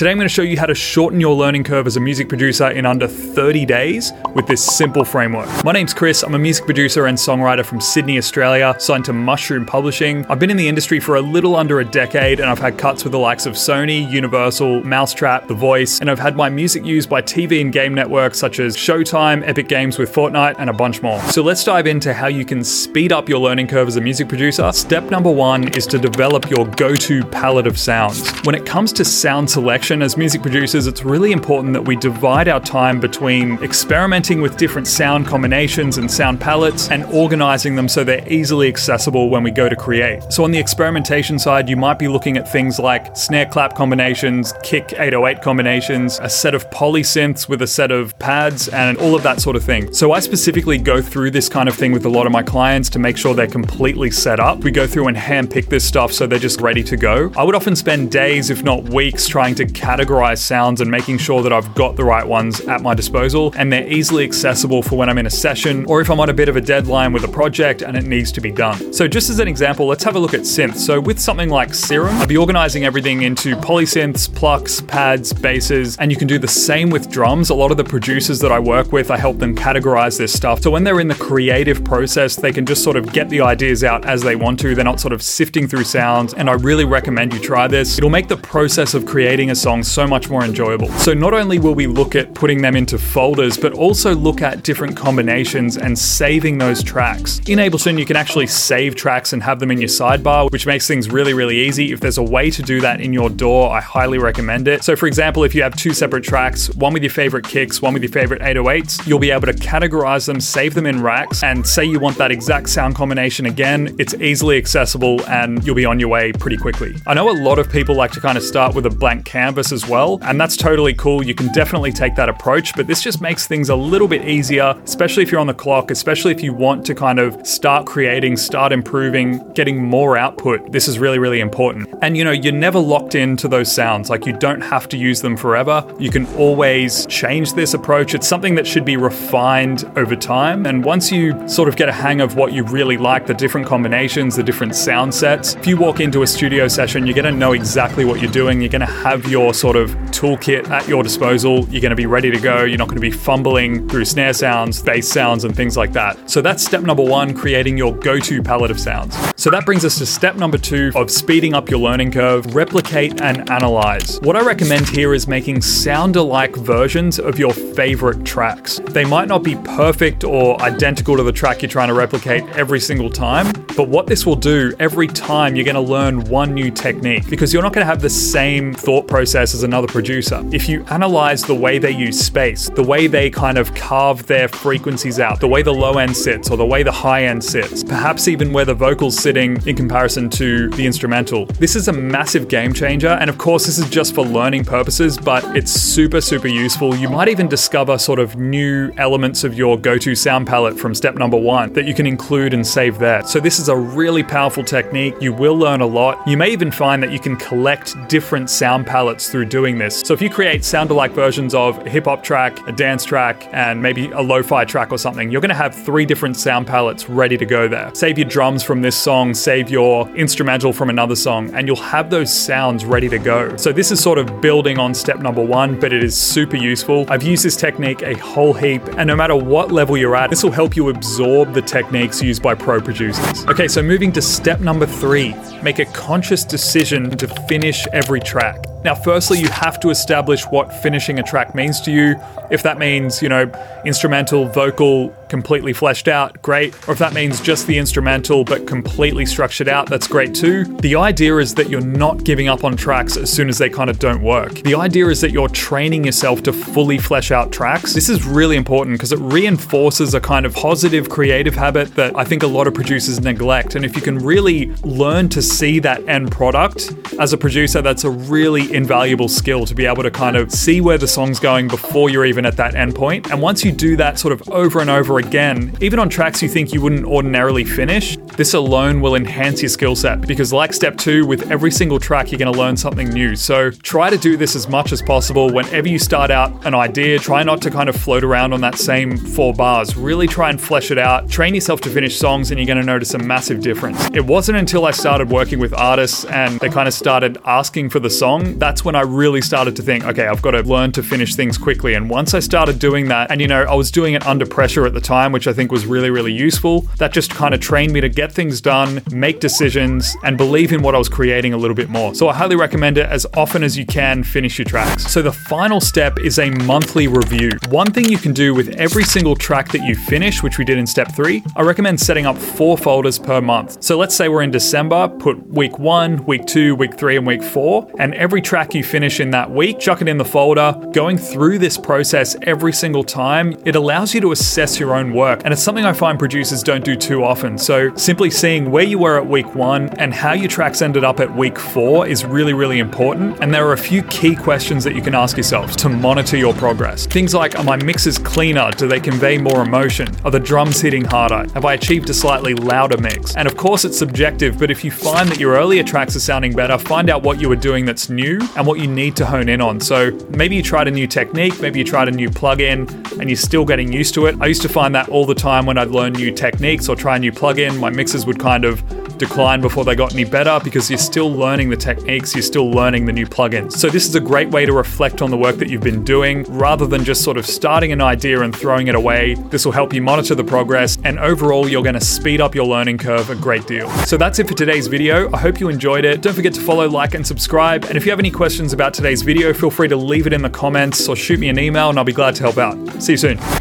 Today I'm going to show you how to shorten your learning curve as a music producer in under 30 days with this simple framework. My name's Chris, I'm a music producer and songwriter from Sydney, Australia, signed to Mushroom Publishing. I've been in the industry for a little under a decade and I've had cuts with the likes of Sony, Universal, Mousetrap, The Voice, and I've had my music used by TV and game networks such as Showtime, Epic Games with Fortnite, and a bunch more. So let's dive into how you can speed up your learning curve as a music producer. Step number one is to develop your go to palette of sounds. When it comes to sound selection, as music producers, it's really important that we divide our time between experimenting with different sound combinations and sound palettes and organizing them so they're easily accessible when we go to create. So, on the experimentation side, you might be looking at things like snare clap combinations, kick 808 combinations, a set of polysynths with a set of pads, and all of that sort of thing. So, I specifically go through this kind of thing with a lot of my clients to make sure they're completely set up. We go through and handpick this stuff so they're just ready to go. I would often spend days, if not weeks, trying to categorize sounds and making sure that I've got the right ones at my disposal and they're easily accessible for when I'm in a session or if I'm on a bit of a deadline with a project and it needs to be done. So, just as an example, let's have a look at synths. So, with something like Serum, I'll be organizing everything into polysynths, plucks, pads, basses, and you can do the same with drums. A lot of the producers that I work with, I help them categorize this stuff. So, when they're in the creative process, they can just sort of get the ideas out as they want to. They're not sort of sifting through sounds, and I really recommend you try this. It'll make the process of creating a song so much more enjoyable. So not only will we look at putting them into folders, but also look at different combinations and saving those tracks. In Ableton, you can actually save tracks and have them in your sidebar, which makes things really, really easy. If there's a way to do that in your DAW, I highly recommend it. So for example, if you have two separate tracks, one with your favorite kicks, one with your favorite 808s, you'll be able to categorize them, save them in racks, and say you want that exact sound combination again, it's easily accessible and you'll be on your way pretty quickly. I know a lot of people like to kind of start with a blank canvas as well, and that's totally cool. You can definitely take that approach, but this just makes things a little bit easier, especially if you're on the clock, especially if you want to kind of start creating, start improving, getting more output. This is really, really important. And you know, you're never locked into those sounds. Like you don't have to use them forever. You can always change this approach. It's something that should be refined over time. And once you sort of get a hang of what you really like, the different combinations, the different sound sets, if you walk into a studio session, you're going to know exactly what you're doing. You're going to have your sort of toolkit at your disposal. You're going to be ready to go. You're not going to be fumbling through snare sounds, bass sounds, and things like that. So that's step number one, creating your go to palette of sounds. So that brings us to step number two of speeding up your learning curve replicate and analyze. What I recommend here is making sound alike versions of your favorite tracks. They might not be perfect or identical to the track you're trying to replicate every single time, but what this will do every time you're going to learn one new technique because you're not going to have the same thought process as another producer. If you analyze the way they use space, the way they kind of carve their frequencies out, the way the low end sits or the way the high end sits, perhaps even where the vocal's sitting in comparison to the instrumental, this is a massive game changer. And of course, this is just for learning purposes, but it's super, super useful. You might even discover sort of new elements of your go to sound palette from step number one that you can include and save there. So, this is a really powerful technique. You will learn a lot. You may even find that you can collect different sound palettes through doing this. So, if you create sound alike versions of a hip hop track, a dance track, and maybe a lo fi track or something, you're going to have three different sound palettes ready to go there. Save your drums from this song, save your instrumental from another song, and you'll have those sounds ready to go. So, this is sort of building on step number one, but it is super useful. I've used this technique a whole heap, and no matter what level you're at, this will help you absorb the techniques used by pro producers. Okay, so moving to step number three make a conscious decision to finish every track. Now, firstly, you have to establish what finishing a track means to you. If that means, you know, instrumental, vocal, completely fleshed out, great. Or if that means just the instrumental but completely structured out, that's great too. The idea is that you're not giving up on tracks as soon as they kind of don't work. The idea is that you're training yourself to fully flesh out tracks. This is really important because it reinforces a kind of positive creative habit that I think a lot of producers neglect. And if you can really learn to see that end product as a producer, that's a really invaluable skill to be able to kind of see where the song's going before you're even at that endpoint. And once you do that sort of over and over again, even on tracks you think you wouldn't ordinarily finish, this alone will enhance your skill set because, like step two, with every single track, you're going to learn something new. So try to do this as much as possible. Whenever you start out an idea, try not to kind of float around on that same four bars. Really try and flesh it out. Train yourself to finish songs, and you're going to notice a massive difference. It wasn't until I started working with artists and they kind of started asking for the song that's when I really started to think, okay, I've got to learn to finish things quickly. And once I started doing that, and you know, I was doing it under pressure at the time, which I think was really, really useful, that just kind of trained me to get things done, make decisions, and believe in what I was creating a little bit more. So I highly recommend it as often as you can finish your tracks. So the final step is a monthly review. One thing you can do with every single track that you finish, which we did in step three, I recommend setting up four folders per month. So let's say we're in December, put week one, week two, week three, and week four, and every track you finish in that week, chuck it in the folder. Going through this process every single time, it allows you to assess your own work. And it's something I find producers don't do too often. So simply seeing where you were at week one and how your tracks ended up at week four is really, really important. And there are a few key questions that you can ask yourself to monitor your progress. Things like Are my mixes cleaner? Do they convey more emotion? Are the drums hitting harder? Have I achieved a slightly louder mix? And of course, it's subjective, but if you find that your earlier tracks are sounding better, find out what you were doing that's new and what you need to hone in on. So maybe you tried a new technique, maybe you tried a new plugin, and you're still getting used to it. I used to find that all the time when I'd learn new techniques or try a new plugin, my mixes would kind of decline before they got any better because you're still learning the techniques, you're still learning the new plugins. So, this is a great way to reflect on the work that you've been doing rather than just sort of starting an idea and throwing it away. This will help you monitor the progress, and overall, you're going to speed up your learning curve a great deal. So, that's it for today's video. I hope you enjoyed it. Don't forget to follow, like, and subscribe. And if you have any questions about today's video, feel free to leave it in the comments or shoot me an email, and I'll be glad to help out. See you soon.